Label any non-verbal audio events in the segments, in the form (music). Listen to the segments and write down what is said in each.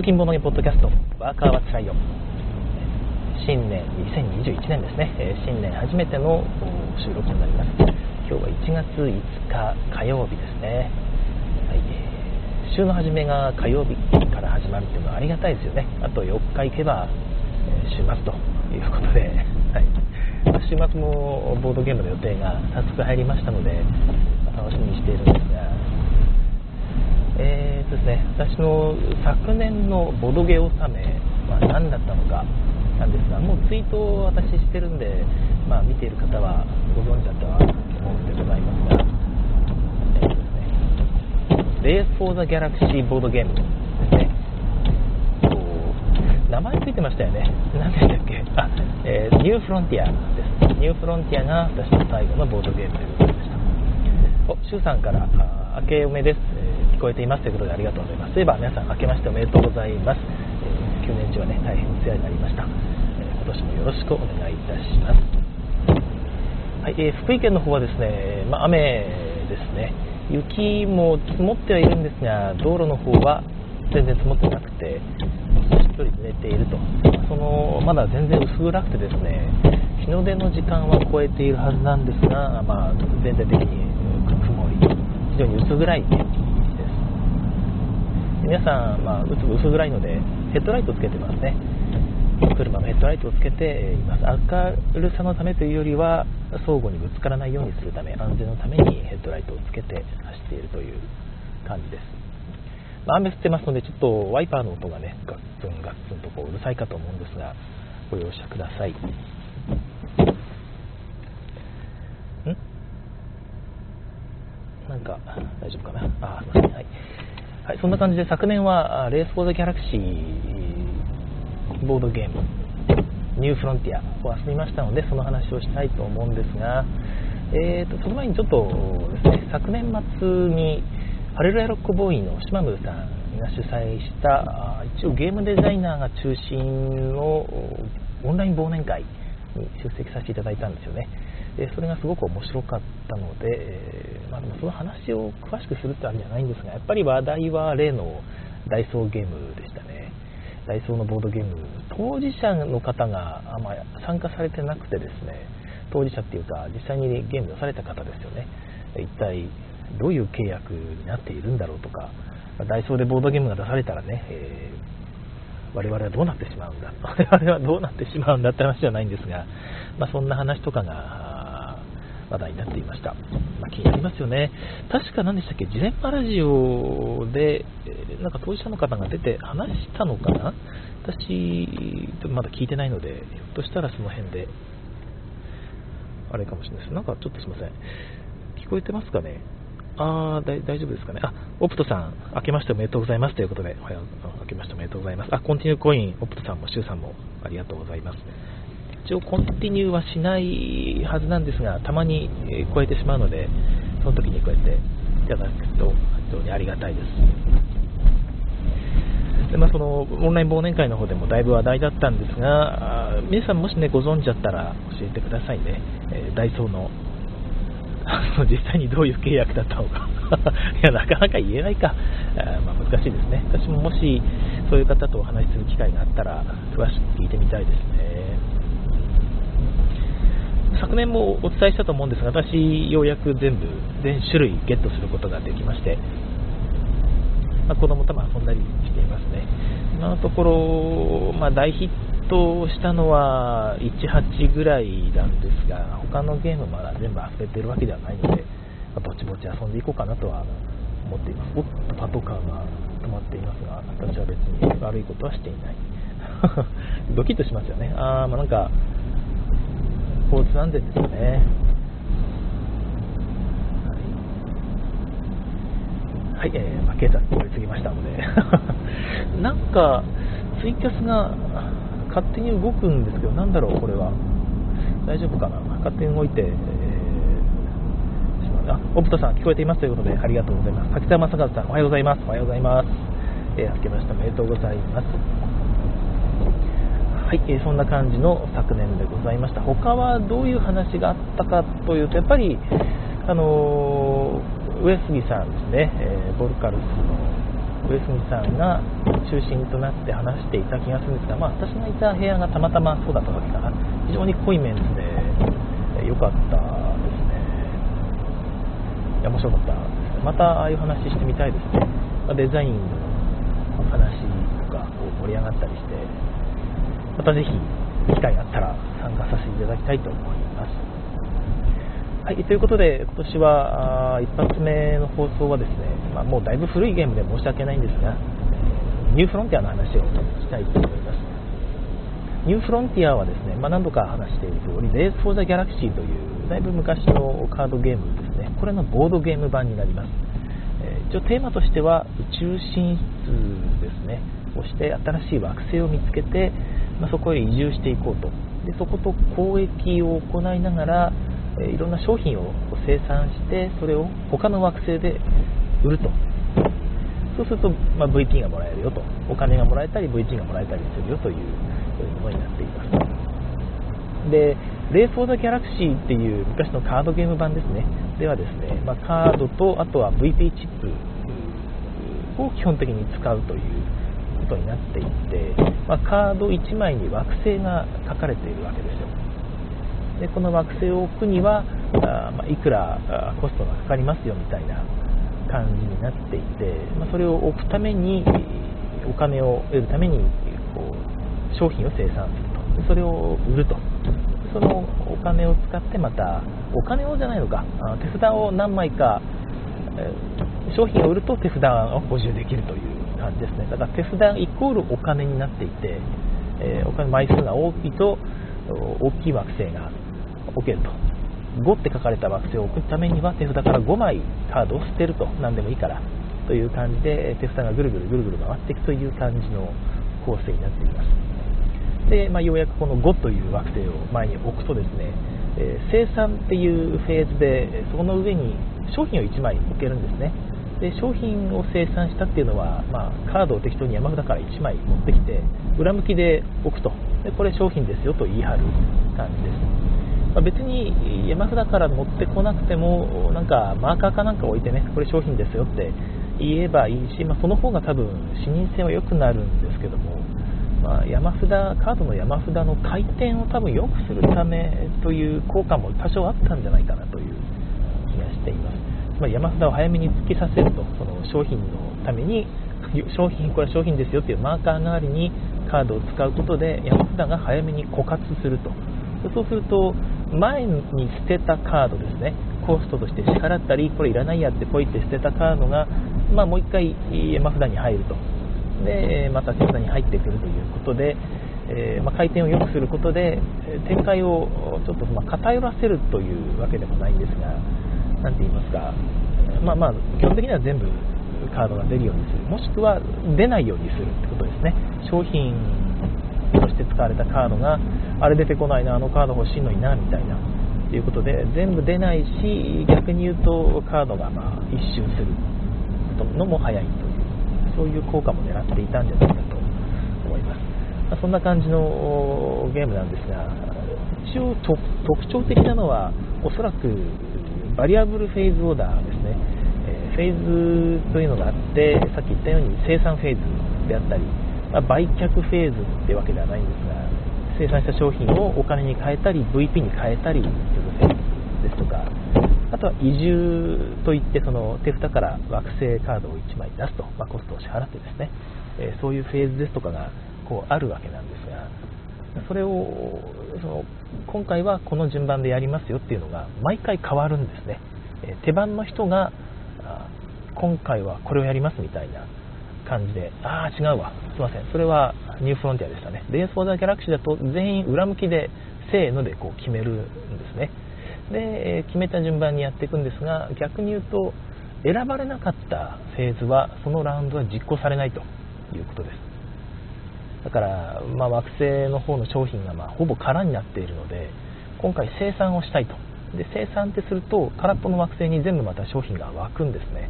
通勤者にポッドキャスト、ワーカーはつらいよ。新年、2021年ですね、え新年初めての収録になります。今日は1月5日火曜日ですね。はい、週の初めが火曜日から始まるっていうのはありがたいですよね。あと4日行けば、え週末ということで、はい、週末もボードゲームの予定が早速入りましたので、楽しみにしているんですが、えーとですね、私の昨年のボドゲ納めは何だったのかなんですが、もうツイートを私してるんで、まあ、見ている方はご存知だとは思うんでございますが、えーとですね、レース・フォー・ザ・ギャラクシーボードゲームですね。名前ついてましたよね。何でしたっけ？あ、えーニューフロンティアです。ニューフロンティアが私の最後のボードゲームということでした。お、シュウさんから、あ明けおめです、聞こえていますということでありがとうございます。そういえば皆さん明けましておめでとうございます。えー旧年中はね、大変お世話になりました。えー今年もよろしくお願いいたします。はい、えー福井県の方はですね、まあ、雨ですね。雪も積もってはいるんですが、道路の方は全然積もってなくて、しっとり濡れていると。その、まだ全然薄暗くてですね、日の出の時間は超えているはずなんですが、まあ、全体的にう曇り、非常に薄暗い天気。皆さん、まあ、うつ薄暗いので、ヘッドライトをつけてますね。車のヘッドライトをつけています。明るさのためというよりは、相互にぶつからないようにするため、安全のためにヘッドライトをつけて走っているという感じです。まあ雨降ってますので、ちょっとワイパーの音がね、ガッツンガッツンとこううるさいかと思うんですが、ご容赦ください。なんか、大丈夫かな？あ、すいません。はい。はい、そんな感じで昨年は、レース・フォー・ザ・ギャラクシーボードゲーム、ニューフロンティアを遊びましたので、その話をしたいと思うんですが、えーと、その前にちょっとですね、昨年末に、ハレルヤロックボーイの島村さんが主催した、一応ゲームデザイナーが中心のオンライン忘年会に出席させていただいたんですよね。でそれがすごく面白かったので、えまあ、その話を詳しくするってわけじゃないんですが、やっぱり話題は例のダイソーゲームでしたね。ダイソーのボードゲーム、当事者の方があんま参加されてなくてですね、当事者っていうか、実際にゲームをされた方ですよね。一体どういう契約になっているんだろうとか、ダイソーでボードゲームが出されたらね、えー我々はどうなってしまうんだ、(laughs) 我々はどうなってしまうんだって話じゃないんですが、まあ、そんな話とかが話題になっていました。まあ、気になりますよね。確か何でしたっけ、ジレンマラジオで、なんか当事者の方が出て話したのかな？私、まだ聞いてないので、ひょっとしたらその辺で、あれかもしれないです。なんかちょっとすいません。聞こえてますかね？あー大大丈夫ですかね？あ、オプトさん、明けましておめでとうございますということで、おはよう明けましておめでとうございます。あ、コンティニューコイン、オプトさんも、シュウさんもありがとうございます。一応、コンティニューはしないはずなんですが、たまに超えてしまうので、その時にこうやっていただくと非常にありがたいです。でまあ、そのオンライン忘年会の方でもだいぶ話題だったんですが、皆さんもしねご存知だったら教えてくださいね、えーダイソーの実際にどういう契約だったのか。(laughs) いやなかなか言えないか、あまあ、難しいですね。私ももしそういう方とお話しする機会があったら詳しく聞いてみたいですね。昨年もお伝えしたと思うんですが私ようやく全部全種類ゲットすることができましてまあ、子供とも遊んだりしていますね。今のところ、まあ、大ヒットしたのは1、8ぐらいなんですが、他のゲームまだ全部遊べてるわけではないので、まあぼちぼち遊んでいこうかなとは思っています。おっと、パトカーが止まっていますが、私は別に悪いことはしていない。(laughs) ドキッとしますよね。あー、まあなんか、交通安全ですね。はい、えーまあ、経済通り過ぎましたので、(laughs) なんか、ツイキャスが勝手に動くんですけど、なんだろう、これは。大丈夫かな勝手に動いて、えーしまうあ、オプトさん聞こえていますということで、ありがとうございます。滝沢正和さん、おはようございます。おはようございます。えー、明けましておめでとうございます。はい、えーそんな感じの昨年でございました。他はどういう話があったかというと、やっぱり、あのー上杉さんですね、えーボルカルスの上杉さんが中心となって話していた気がするんですが、まあ、私がいた部屋がたまたまそうだったわけかな。非常に濃いメンツで良かったですね。いや面白かったですね。またああいう話してみたいですね、まデザインの話とかを盛り上がったりしてまたぜひ機会あったら参加させていただきたいと思いますはい、ということで、今年はあ一発目の放送はですね、まあ、もうだいぶ古いゲームで申し訳ないんですが、ニューフロンティアの話をしたいと思います。ニューフロンティアはですね、まあ、何度か話している通り、レース・フォー・ザ・ギャラクシーというだいぶ昔のカードゲームですね、これのボードゲーム版になります。え、一応テーマとしては宇宙進出ですね、をして新しい惑星を見つけて、まあ、そこへ移住していこうと。でそこと交易を行いながらえ、いろんな商品を生産してそれを他の惑星で売ると。そうすると、まあ、VT がもらえるよと。お金がもらえたり VT がもらえたりするよというものになっています。でレース・フォー・ザ・ギャラクシーっていう昔のカードゲーム版ですね。ではですね、まあ、カードとあとは VT チップを基本的に使うということになっていて、まあ、カード1枚に惑星が書かれているわけですよ。でこの惑星を置くにはあ、まあ、いくらコストがかかりますよみたいな感じになっていて、まあ、それを置くためにお金を得るためにこう商品を生産すると。それを売ると。そのお金を使ってまたお金をじゃないのか手札を何枚か商品を売ると手札を補充できるという。感じですね。だから手札イコールお金になっていて、えお金枚数が大きいと大きい惑星が置けると。5って書かれた惑星を置くためには手札から5枚カードを捨てると。何でもいいから。という感じで手札がぐるぐるぐるぐる回っていくという感じの構成になっています。で、まあ、ようやくこの5という惑星を前に置くとですね、えー、生産っていうフェーズでその上に商品を1枚置けるんですね。で商品を生産したっていうのは、まあ、カードを適当に山札から1枚持ってきて裏向きで置くと。でこれ商品ですよと言い張る感じです。まあ、別に山札から持ってこなくてもなんかマーカーかなんか置いてねこれ商品ですよって言えばいいし、まあ、その方が多分視認性は良くなるんですけども、まあ、山札カードの山札の回転を多分良くするためという効果も多少あったんじゃないかなという気がしています、まあ、山札を早めに突きさせるとその商品のために (laughs) 商品これは商品ですよっていうマーカー代わりにカードを使うことで山札が早めに枯渇すると。そうすると前に捨てたカードですね。コストとして支払ったりこれいらないやってポイって捨てたカードが、まあ、もう1回山札に入ると。でまた手札に入ってくるということで、えー、まあ、回転を良くすることで展開をちょっとま偏らせるというわけでもないんですが何て言いますか。まあまあ基本的には全部カードが出るようにする。もしくは出ないようにするってことですね。商品として使われたカードがあれ出てこないなあのカード欲しいのになみたいな。ということで全部出ないし逆に言うとカードがまあ一周するのも早いという。そういう効果も狙っていたんじゃないかと思います、まあ、そんな感じのゲームなんですが一応特徴的なのはおそらくバリアブルフェーズオーダーですね、えフェーズというのがあってさっき言ったように生産フェーズであったりまあ、売却フェーズってわけではないんですが生産した商品をお金に変えたり VP に変えたりするフェーズですとかあとは移住といってその手札から惑星カードを1枚出すと、まあ、コストを支払ってですね、え、そういうフェーズですとかがこうあるわけなんですがそれをその今回はこの順番でやりますよっていうのが毎回変わるんですね、え、手番の人が今回はこれをやりますみたいな感じで、ああ、違うわ。すいません。それはニューフロンティアでしたね。レース・フォー・ザ・ギャラクシーだと全員裏向きで、せーのでこう決めるんですね。で、決めた順番にやっていくんですが、逆に言うと、選ばれなかったフェーズは、そのラウンドは実行されないということです。だから、まあ、惑星の方の商品がまほぼ空になっているので、今回生産をしたいと。で、生産ってすると、空っぽの惑星に全部また商品が湧くんですね。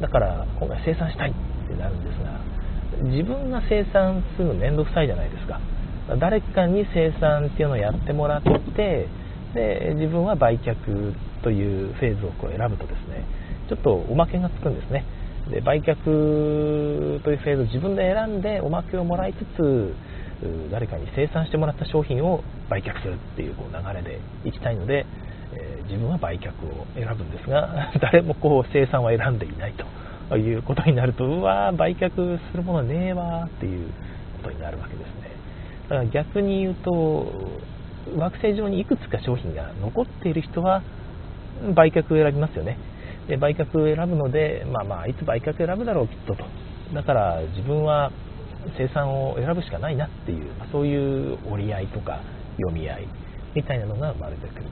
だから、今回生産したいってなるんですが自分が生産するの面倒くさいじゃないですか誰かに生産っていうのをやってもらってで自分は売却というフェーズをこう選ぶとですねちょっとおまけがつくんですねで売却というフェーズを自分で選んでおまけをもらいつつ誰かに生産してもらった商品を売却するっていうこう流れでいきたいので、えー、自分は売却を選ぶんですが (laughs) 誰もこう生産は選んでいないということになるとうわー売却するものねえわーっていうことになるわけですね。だから逆に言うと惑星上にいくつか商品が残っている人は売却を選びますよね。で売却を選ぶので、まあまあ、いつ売却選ぶだろうきっとと。だから自分は生産を選ぶしかないなっていうそういう折り合いとか読み合いみたいなのが生まれてくる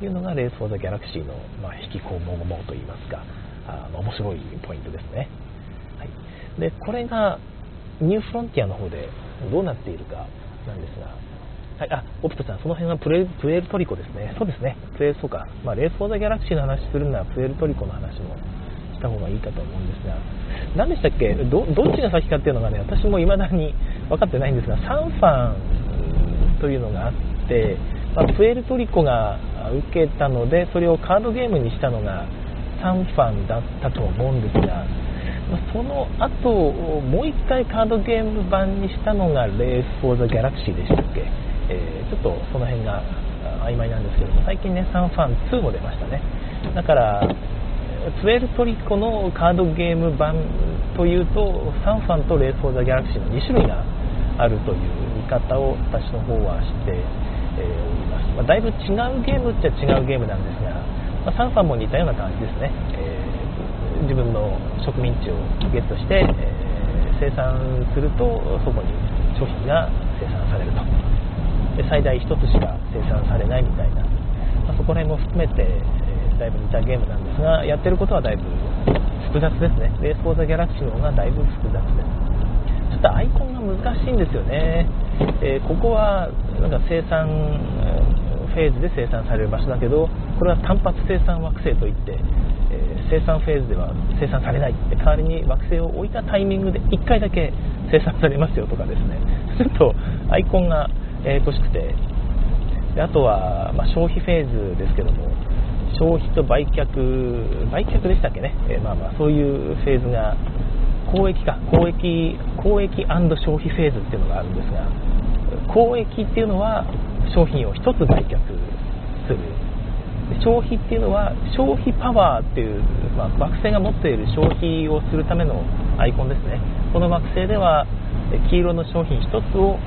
というのがレース・フォー・ザ・ギャラクシーの、まあ、引き込もうといいますかあ面白いポイントですね、はい、でこれがニューフロンティアの方でどうなっているかなんですがはい、あ、オプトさん、その辺はプエプエルトリコですね。そうですね。プエルトか。まあ、レース・フォー・ザ・ギャラクシーの話するなら、プエルトリコの話もした方がいいかと思うんですが、何でしたっけ？ど、どっちが先かっていうのがね、私も未だに分かってないんですが、サンファンというのがあって、まあ、プエルトリコが受けたので、それをカードゲームにしたのがサンファンだったと思うんですが、その後、もう一回カードゲーム版にしたのがレース・フォー・ザ・ギャラクシーでしたっけ？えー、ちょっとその辺が曖昧なんですけども最近ねサンファン2も出ましたね。だからプエルトリコのカードゲーム版というとサンファンとレース・フォー・ザ・ギャラクシーの2種類があるという見方を私の方はして、え、おります、まあ、だいぶ違うゲームっちゃ違うゲームなんですが、まあ、サンファンも似たような感じですね、えー、自分の植民地をゲットして、えー、生産するとそこに商品が生産されると。で最大1つしか生産されないみたいな、まあ、そこら辺も含めて、えー、だいぶ似たゲームなんですがやってることはだいぶ複雑ですね。レース・フォー・ザ・ギャラクシーの方がだいぶ複雑です。ちょっとアイコンが難しいんですよね、えー、ここはなんか生産フェーズで生産される場所だけどこれは単発生産惑星といって、え、生産フェーズでは生産されないって代わりに惑星を置いたタイミングで1回だけ生産されますよとかですね。ちょっとアイコンがややこしくて。であとは、まあ、消費フェーズですけども。消費と売却売却でしたっけね、え、まあまあそういうフェーズが交易か交易交易消費フェーズっていうのがあるんですが。交易っていうのは商品を1つ売却する。消費っていうのは消費パワーっていう、まあ、惑星が持っている消費をするためのアイコンですね。この惑星では黄色の商品1つを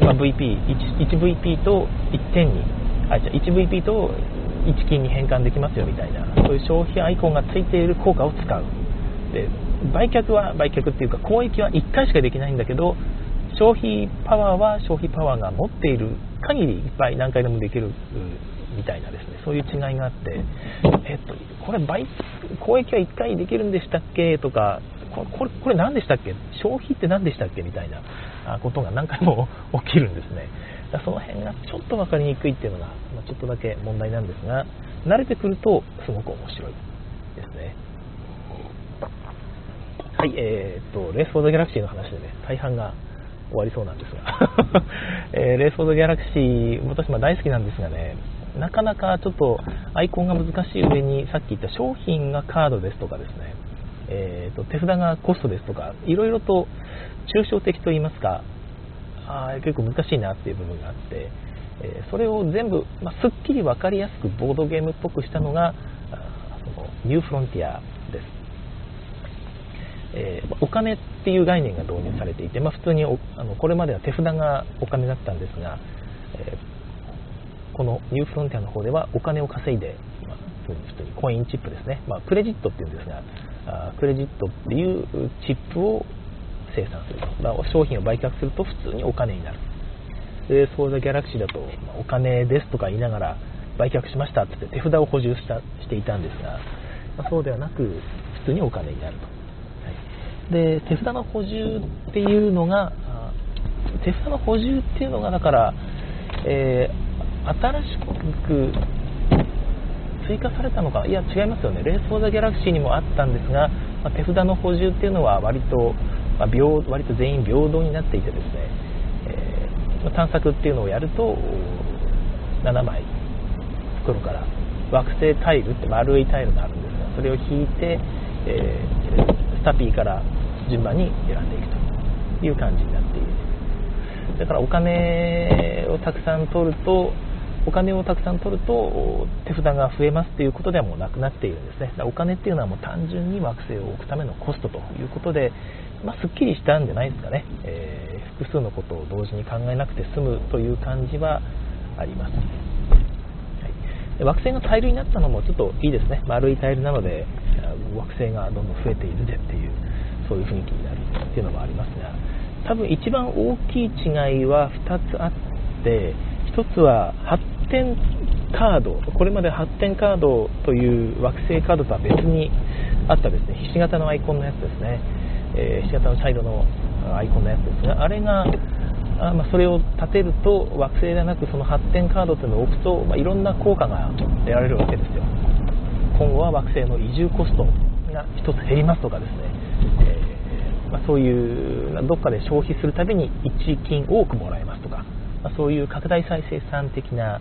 まあ、VP 1, 1VP と1点にあじゃ 1VP と1金に変換できますよみたいな。そういう消費アイコンがついている効果を使う。で売却は売却っていうか交易は1回しかできないんだけど消費パワーは消費パワーが持っている限りいっぱい何回でもできるみたいなですね。そういう違いがあって、えっと、これ売交易は1回できるんでしたっけ？とかこれこれ何でしたっけ？消費って何でしたっけ？みたいなことが何回も (laughs) 起きるんですね。だその辺がちょっと分かりにくいっていうのが、まちょっとだけ問題なんですが慣れてくるとすごく面白いですね。はいえー、っとレース・フォー・ザ・ギャラクシーの話でね大半が終わりそうなんですが、(laughs) えー、レース・フォー・ザ・ギャラクシー私も大好きなんですがねなかなかちょっとアイコンが難しい上にさっき言った商品がカードですとかですね。えーと、手札がコストですとかいろいろと抽象的といいますかあ結構難しいなっていう部分があって、えー、それを全部、まあ、すっきり分かりやすくボードゲームっぽくしたのがそのニューフロンティアです、えー、お金っていう概念が導入されていて、まあ、普通にあのこれまでは手札がお金だったんですが、えー、このニューフロンティアの方ではお金を稼いで、まあ、普通にコインチップですね、まあ、クレジットっていうんですがクレジットっていうチップを生産すると、まあ、商品を売却すると普通にお金になる。でソーザギャラクシーだとお金ですとか言いながら売却しましたって手札を補充したしていたんですが、まあ、そうではなく普通にお金になると、はい、で手札の補充っていうのが手札の補充っていうのがだから、えー、新しく追加されたのかいや違いますよね。レース・フォー・ザ・ギャラクシーにもあったんですが、まあ、手札の補充っていうのは割と、まあ、平割と全員平等になっていてですね、えー、ま、探索っていうのをやると7枚袋から惑星タイルって丸いタイルがあるんですがそれを引いて、えー、スタピーから順番に選んでいくという感じになっている。だからお金をたくさん取るとお金をたくさん取ると手札が増えますということではもうなくなっているんですね。だお金っていうのはもう単純に惑星を置くためのコストということで、まあ、すっきりしたんじゃないですかね、えー、複数のことを同時に考えなくて済むという感じはあります、はい、惑星がタイルになったのもちょっといいですね。丸いタイルなので惑星がどんどん増えているぜっていうそういう雰囲気になるっていうのもありますが多分一番大きい違いは2つあって1つは発展カードこれまで発展カードという惑星カードとは別にあったですね。ひし形のアイコンのやつですね、えー、ひし形の茶色のアイコンのやつですがあれがあまあ、それを立てると惑星ではなくその発展カードというのを置くと、まあ、いろんな効果が得られるわけですよ。今後は惑星の移住コストが1つ減りますとかですね、えー、まあ、そういうどっかで消費するたびに1金多くもらえますとか、まそういう拡大再生産的な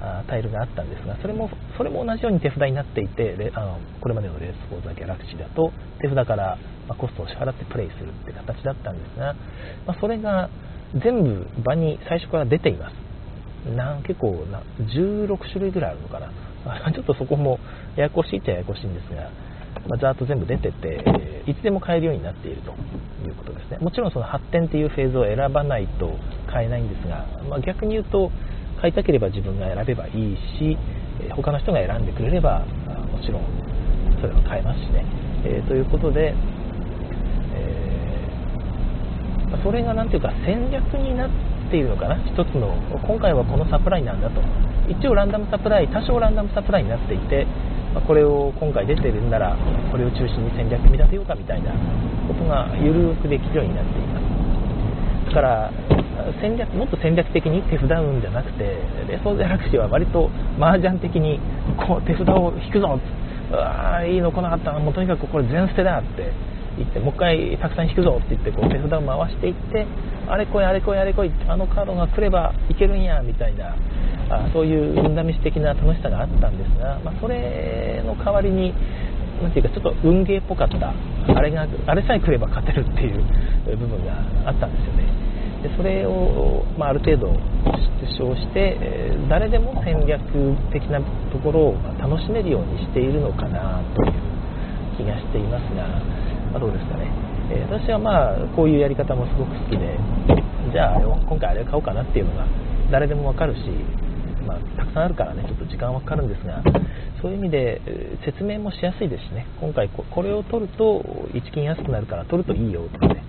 あタイルがあったんですがそれもそれも同じように手札になっていてあのこれまでのレース・フォー・ザ・ギャラクシーだと手札からコストを支払ってプレイするって形だったんですが、まあ、それが全部場に最初から出ています。な結構な16種類ぐらいあるのかな。(laughs) ちょっとそこもややこしいっちゃややこしいんですが、まあ、ざーっと全部出てていつでも買えるようになっているということですね。もちろんその発展っていうフェーズを選ばないと買えないんですが、まあ、逆に言うと買いたければ自分が選べばいいし他の人が選んでくれればもちろんそれは買えますしね、えー、ということでそれが何ていうか戦略になっているのかな？一つの今回はこのサプライなんだと。一応ランダムサプライ多少ランダムサプライになっていてこれを今回出てるんならこれを中心に戦略見立てようかみたいなことが緩くできるようになっています。だから戦略もっと戦略的に手札運じゃなくてレソーギャラクシーは割と麻雀的にこう手札を引くぞ。うわいいの来なかったな。もうとにかくこれ全捨てだって言ってもう一回たくさん引くぞって言ってこう手札を回していってあれ来いあれ来いあれ来いあのカードが来ればいけるんやみたいなあそういう運試し的な楽しさがあったんですが、まあ、それの代わりになんていうかちょっと運ゲーっぽかったあれがあれさえ来れば勝てるっていう (laughs) 部分があったんですよね。でそれを、まあ、ある程度主張して、えー、誰でも戦略的なところを楽しめるようにしているのかなという気がしていますがあ、どうですかね、えー、私はまあこういうやり方もすごく好きでじゃあ今回あれ買おうかなっていうのが誰でもわかるし、まあ、たくさんあるからねちょっと時間はかかるんですがそういう意味で説明もしやすいですしね。今回これを取ると1金安くなるから取るといいよとかね、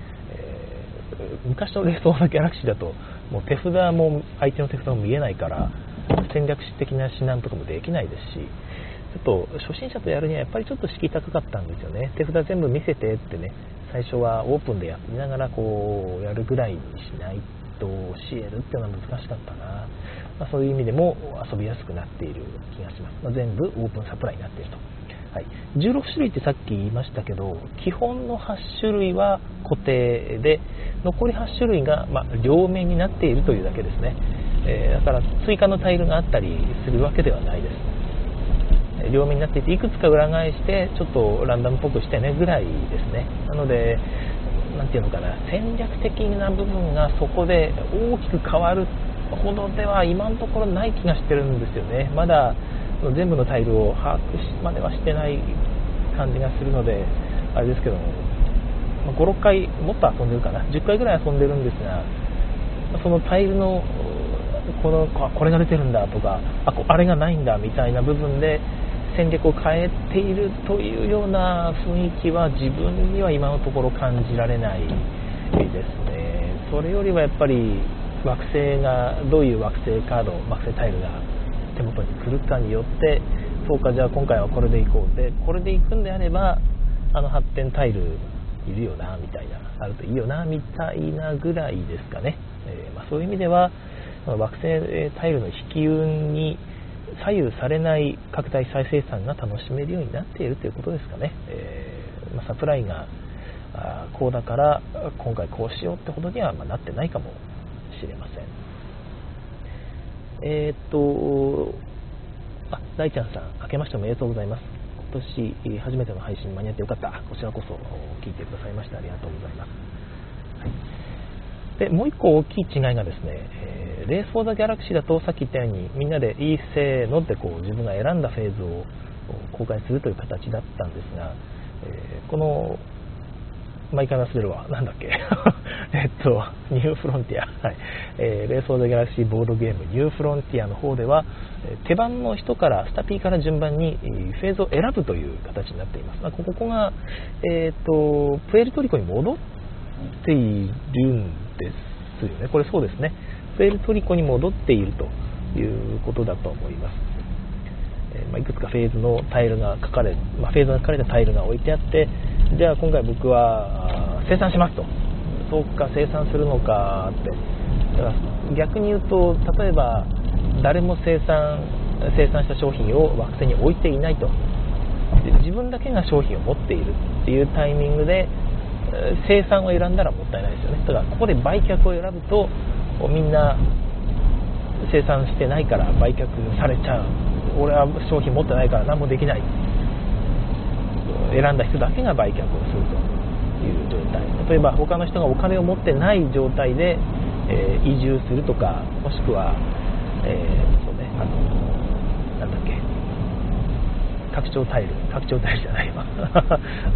昔のレースオーのギャラクシーだともう手札も相手の手札も見えないから戦略的な指南とかもできないですしちょっと初心者とやるにはやっぱりちょっと敷居高かったんですよね。手札全部見せてってね最初はオープンでやりながらこうやるぐらいにしないと教えるっていうのは難しかったな、まあ、そういう意味でも遊びやすくなっている気がします、まあ、全部オープンサプライになっていると、はい、16種類ってさっき言いましたけど基本の8種類は固定で残り8種類が、ま、両面になっているというだけですね、え、だから追加のタイルがあったりするわけではないです。両面になっていていくつか裏返してちょっとランダムっぽくしてねぐらいですね。なので何ていうのかな戦略的な部分がそこで大きく変わるほどでは今のところない気がしてるんですよね。まだ全部のタイルを把握しまではしてない感じがするのであれですけども。56回もっと遊んでるかな。10回ぐらい遊んでるんですがそのタイルのこのこれが出てるんだとかああれがないんだみたいな部分で戦略を変えているというような雰囲気は自分には今のところ感じられないですね。それよりはやっぱり惑星がどういう惑星カード惑星タイルが手元に来るかによってそうかじゃあ今回はこれでいこう。でこれで行くんであればあの発展タイルいるよなみたいなあるといいよなみたいなぐらいですかね、えー、まあ、そういう意味では惑星タイルの引き運に左右されない拡大再生産が楽しめるようになっているということですかね、えー、ま、サプライがあこうだから今回こうしようってほどにはまなってないかもしれませんえー、っとあ大ちゃんさん明けましておめでとうございます今年初めての配信間に合ってよかった。こちらこそ聞いてくださいましてありがとうございます。でもう一個大きい違いがですね、えー、レース・フォー・ザ・ギャラクシーだとさっき言ったようにみんなでいいせーのってこう自分が選んだフェーズを公開するという形だったんですが、えー、この毎回忘れるわ。なんだっけ？(laughs) えっと、ニューフロンティア。はい。えー、レース・オー・ザ・ギャラクシーボードゲーム、ニューフロンティアの方では、手番の人から、スタピーから順番にフェーズを選ぶという形になっています。まあ、ここが、えっ、と、プエルトリコに戻っているんですよね。これそうですね。プエルトリコに戻っているということだと思います。えまあ、いくつかフェーズのタイルが書かれ、まあ、フェーズが書かれたタイルが置いてあって、じゃあ今回僕は生産しますと。そうか、生産するのかって。だから逆に言うと、例えば誰も生産生産した商品を惑星に置いていないと。で自分だけが商品を持っているっていうタイミングで生産を選んだらもったいないですよね。だからここで売却を選ぶとみんな生産してないから売却されちゃう。俺は商品持ってないから何もできない。選んだ人だけが売却をするという状態。例えば他の人がお金を持ってない状態で、えー、移住するとかもしくは、えー、そうねあの拡張タイル拡張タイルじゃないわ。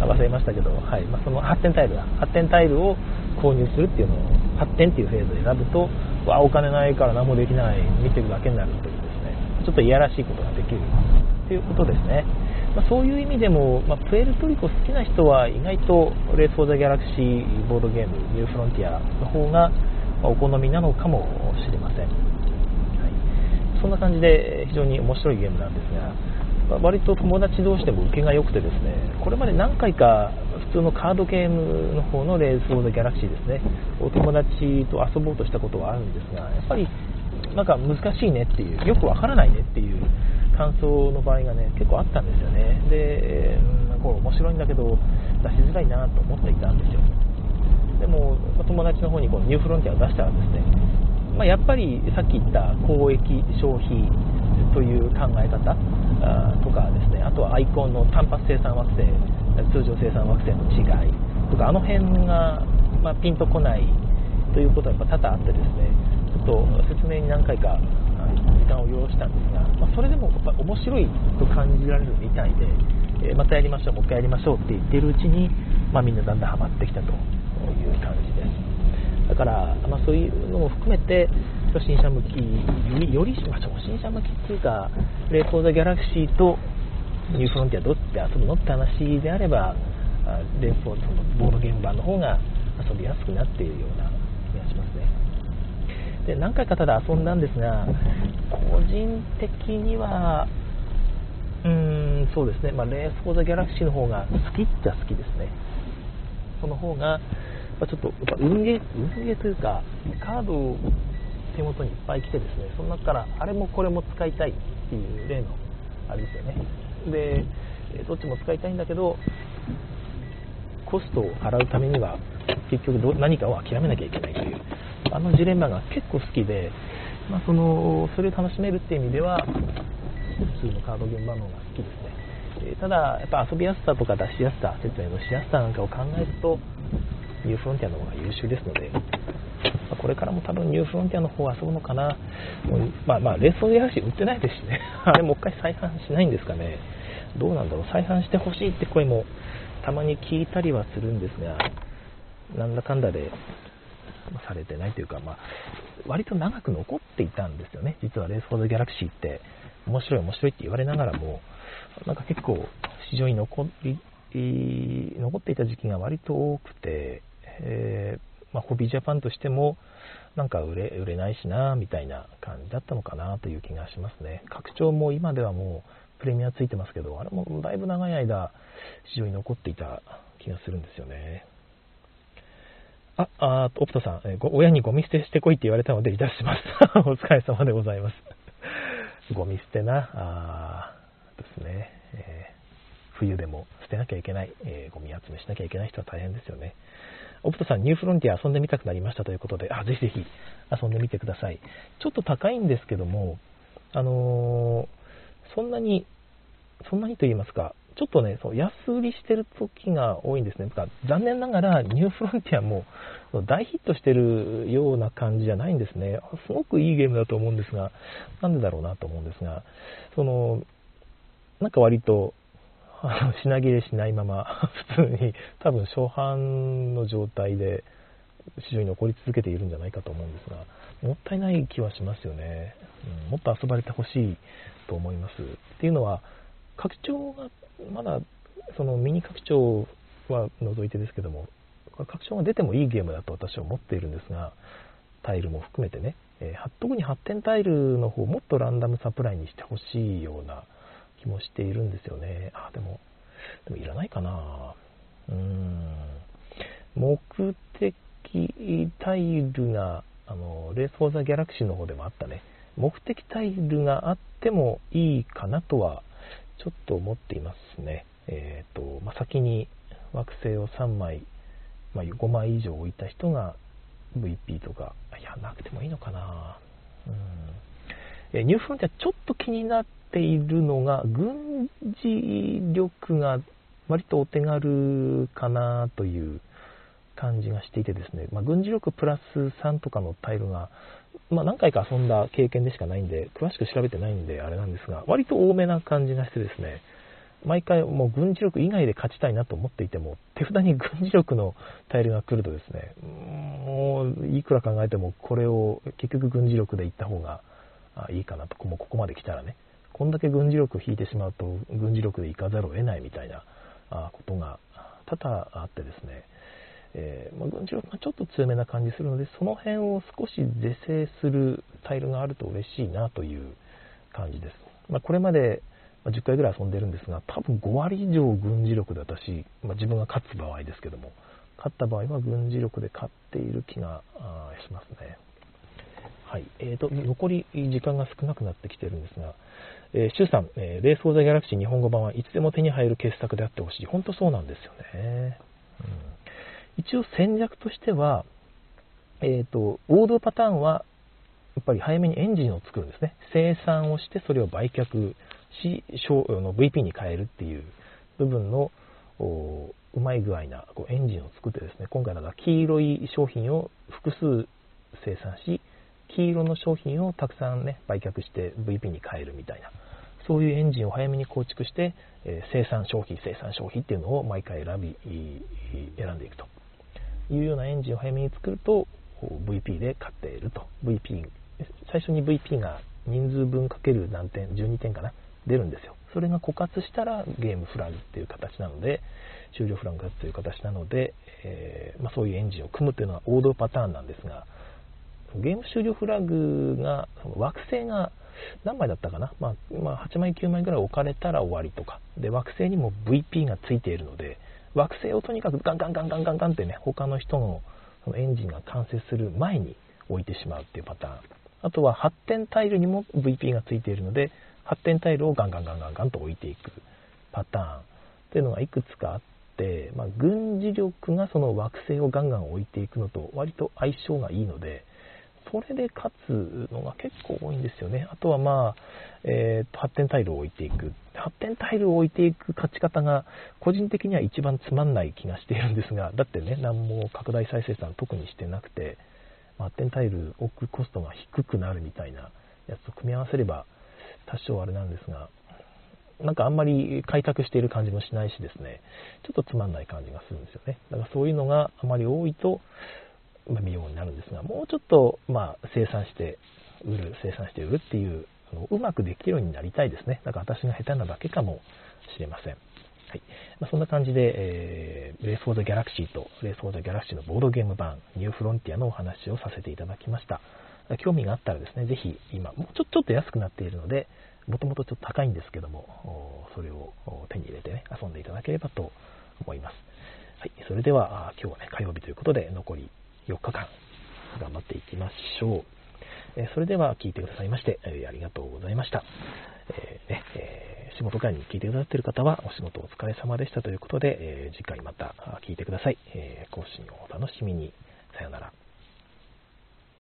(laughs) 忘れましたけど、はい。まあ、その発展タイルだ。発展タイルを購入するっていうのを発展っていうフェーズを選ぶとわお金ないから何もできない。見てるだけになるというですね。ちょっといやらしいことができるということですね。まあ、そういう意味でも、まあ、プエルトリコ好きな人は意外とレース・フォー・ザ・ギャラクシーボードゲームニューフロンティアの方が、お好みなのかもしれません、はい、そんな感じで非常に面白いゲームなんですが、まあ、割と友達同士でも受けが良くてですねこれまで何回か普通のカードゲームの方のレース・フォー・ザ・ギャラクシーですねお友達と遊ぼうとしたことはあるんですがやっぱりなんか難しいねっていうよくわからないねっていう感想の場合がね結構あったんですよね。で、うん、これ面白いんだけど出しづらいなと思っていたんですよ。でも友達の方にこのニューフロンティアを出したらですね、まあ、やっぱりさっき言った公益消費という考え方とかですねあとはアイコンの単発生産惑星通常生産惑星の違いとかあの辺が、まあ、ピンとこないということはやっぱ多々あってですねちょっと説明に何回か時間を要したんですが、まあ、それでもやっぱ面白いと感じられるみたいで、え、またやりましょう、もう一回やりましょうって言ってるうちに、まあ、みんなだんだんハマってきたという感じです。だから、まあ、そういうのも含めて、初心者向き、より、よりまあ、初心者向きっていうか、レーコーザ・ギャラクシーとニューフロンティアどっちで遊ぶのって話であれば、レーコーのボードゲーム版の方が遊びやすくなっているような気がしますね。で何回かただ遊んだんですが、個人的には、うーん、そうですね、まあ、レース・フォー・ザ・ギャラクシーの方が好きっちゃ好きですね。その方が、まちょっと、やっぱ運ゲー、運ゲというか、カードを手元にいっぱい来てですね、その中からあれもこれも使いたいっていう例の、あれですよね。で、どっちも使いたいんだけど、コストを払うためには、結局何かを諦めなきゃいけないというあのジレンマが結構好きで、まあ、そのそれを楽しめるっていう意味では普通のカードゲーム版の方が好きですね、ただやっぱ遊びやすさとか出しやすさ説明のしやすさなんかを考えるとニューフロンティアの方が優秀ですので、まあ、これからも多分ニューフロンティアの方を遊ぶのかな。もうまあまあレースをやるし売ってないですしね。(laughs) あれもう一回再販しないんですかね。どうなんだろう。再販してほしいって声もたまに聞いたりはするんですがなんだかんだでされてないというか、まあ、割と長く残っていたんですよね。実はレース・フォー・ザ・ギャラクシーって面白い面白いって言われながらも、なんか結構市場に残り、残っていた時期が割と多くて、えー、まあ、ホビージャパンとしても、なんか売れ売れないしな、みたいな感じだったのかなという気がしますね。拡張も今ではもうプレミアついてますけど、あれもだいぶ長い間市場に残っていた気がするんですよね。あ、あオプトさん、え親にゴミ捨てしてこいって言われたのでいたします。(laughs) お疲れ様でございます。ゴミ捨てな、あですね、えー、冬でも捨てなきゃいけない、えー、ゴミ集めしなきゃいけない人は大変ですよね。オプトさん、ニューフロンティア遊んでみたくなりましたということで、あ、ぜひぜひ遊んでみてください。ちょっと高いんですけども、あのー、そんなに、そんなにと言いますか、ちょっとね、そう安売りしてる時が多いんですね。か残念ながら、ニューフロンティアも大ヒットしてるような感じじゃないんですね。すごくいいゲームだと思うんですが、なんでだろうなと思うんですが、その、なんか割と、あの品切れしないまま、(laughs) 普通に多分初版の状態で市場に残り続けているんじゃないかと思うんですが、もったいない気はしますよね。うん、もっと遊ばれてほしいと思います。っていうのは、拡張がまだそのミニ拡張は除いてですけども、拡張が出てもいいゲームだと私は思っているんですが、タイルも含めてね、えー、特に発展タイルの方もっとランダムサプライにしてほしいような気もしているんですよね。あ、でも、でもいらないかな。うーん。目的タイルが、あの、レース・フォー・ザ・ギャラクシーの方でもあったね。目的タイルがあってもいいかなとはちょっと思っていますね。えっ、ー、と、まあ、先に惑星を3枚、まあ、5枚以上置いた人が VP とか、いや、なくてもいいのかな。うん。えニューフロンティアちょっと気になっているのが、軍事力が割とお手軽かなという感じがしていてですね、まあ、軍事力プラス3とかのタイルがまあ、何回か遊んだ経験でしかないんで、詳しく調べてないんであれなんですが、割と多めな感じがしてですね、毎回もう軍事力以外で勝ちたいなと思っていても、手札に軍事力のタイルが来るとですね、もういくら考えてもこれを結局軍事力でいった方がいいかなと、もここまで来たらね、こんだけ軍事力引いてしまうと軍事力で行かざるを得ないみたいなことが多々あってですね、えー、まあ、軍事力がちょっと強めな感じするので、その辺を少し是正するタイルがあると嬉しいなという感じです。まあ、これまで10回ぐらい遊んでるんですが、多分5割以上軍事力で私、まあ、自分が勝つ場合ですけども、勝った場合は軍事力で勝っている気がしますね。はい。えーと、残り時間が少なくなってきてるんですが、えー、シュウさん、えー、レース・フォー・ザ・ギャラクシー日本語版はいつでも手に入る傑作であってほしい。本当そうなんですよね。うん一応戦略としては、えーと、王道パターンはやっぱり早めにエンジンを作るんですね。生産をしてそれを売却し、の VP に変えるっていう部分のうまい具合なこうエンジンを作ってですね、今回だから黄色い商品を複数生産し、黄色の商品をたくさんね、売却して VP に変えるみたいな、そういうエンジンを早めに構築して、え、生産消費、生産消費っていうのを毎回選び、選んでいくと。いうようなエンジンを早めに作ると VP で勝っていると VP 最初に VP が人数分かける何点12点かな出るんですよそれが枯渇したらゲームフラグっていう形なので終了フラグという形なので、えー、まあ、そういうエンジンを組むというのは王道パターンなんですがゲーム終了フラグがその惑星が何枚だったかな、まあ、まあ、8枚9枚ぐらい置かれたら終わりとか。で惑星にも VP がついているので惑星をとにかくガンガンガンガンガンガンってね、他の人のそのエンジンが完成する前に置いてしまうっていうパターン。あとは発展タイルにも VP がついているので、発展タイルをガンガンガンガンガンと置いていくパターン。っていうのがいくつかあって、まあ、軍事力がその惑星をガンガン置いていくのと割と相性がいいので、それで勝つのが結構多いんですよね。あとはまあ、えー、発展タイルを置いていく。発展タイルを置いていく勝ち方が、個人的には一番つまんない気がしているんですが、だってね、何も拡大再生産特にしてなくて、発展タイル置くコストが低くなるみたいなやつと組み合わせれば、多少あれなんですが、なんかあんまり開拓している感じもしないしですね、ちょっとつまんない感じがするんですよね。だからそういうのがあまり多いと、ま見ようになるんですが、もうちょっと、まあ、生産して売る、生産して売るっていう、あのうまくできるようになりたいですね。だから私が下手なだけかもしれません。はいまあ、そんな感じで、えー、レース・フォー・ザ・ギャラクシーとレース・フォー・ザ・ギャラクシーのボードゲーム版、ニューフロンティアのお話をさせていただきました。興味があったらですね、ぜひ今、もうちょちょっと安くなっているので、もともとちょっと高いんですけども、それを手に入れてね、遊んでいただければと思います。はい、それでは、今日はね、火曜日ということで、残り4日間頑張っていきましょう。えそれでは聞いてくださいまして、えありがとうございました。えー、ねえー、仕事会に聞いてくださっている方はお仕事お疲れ様でしたということで、え次回また聞いてください。え更新をお楽しみに。さよなら。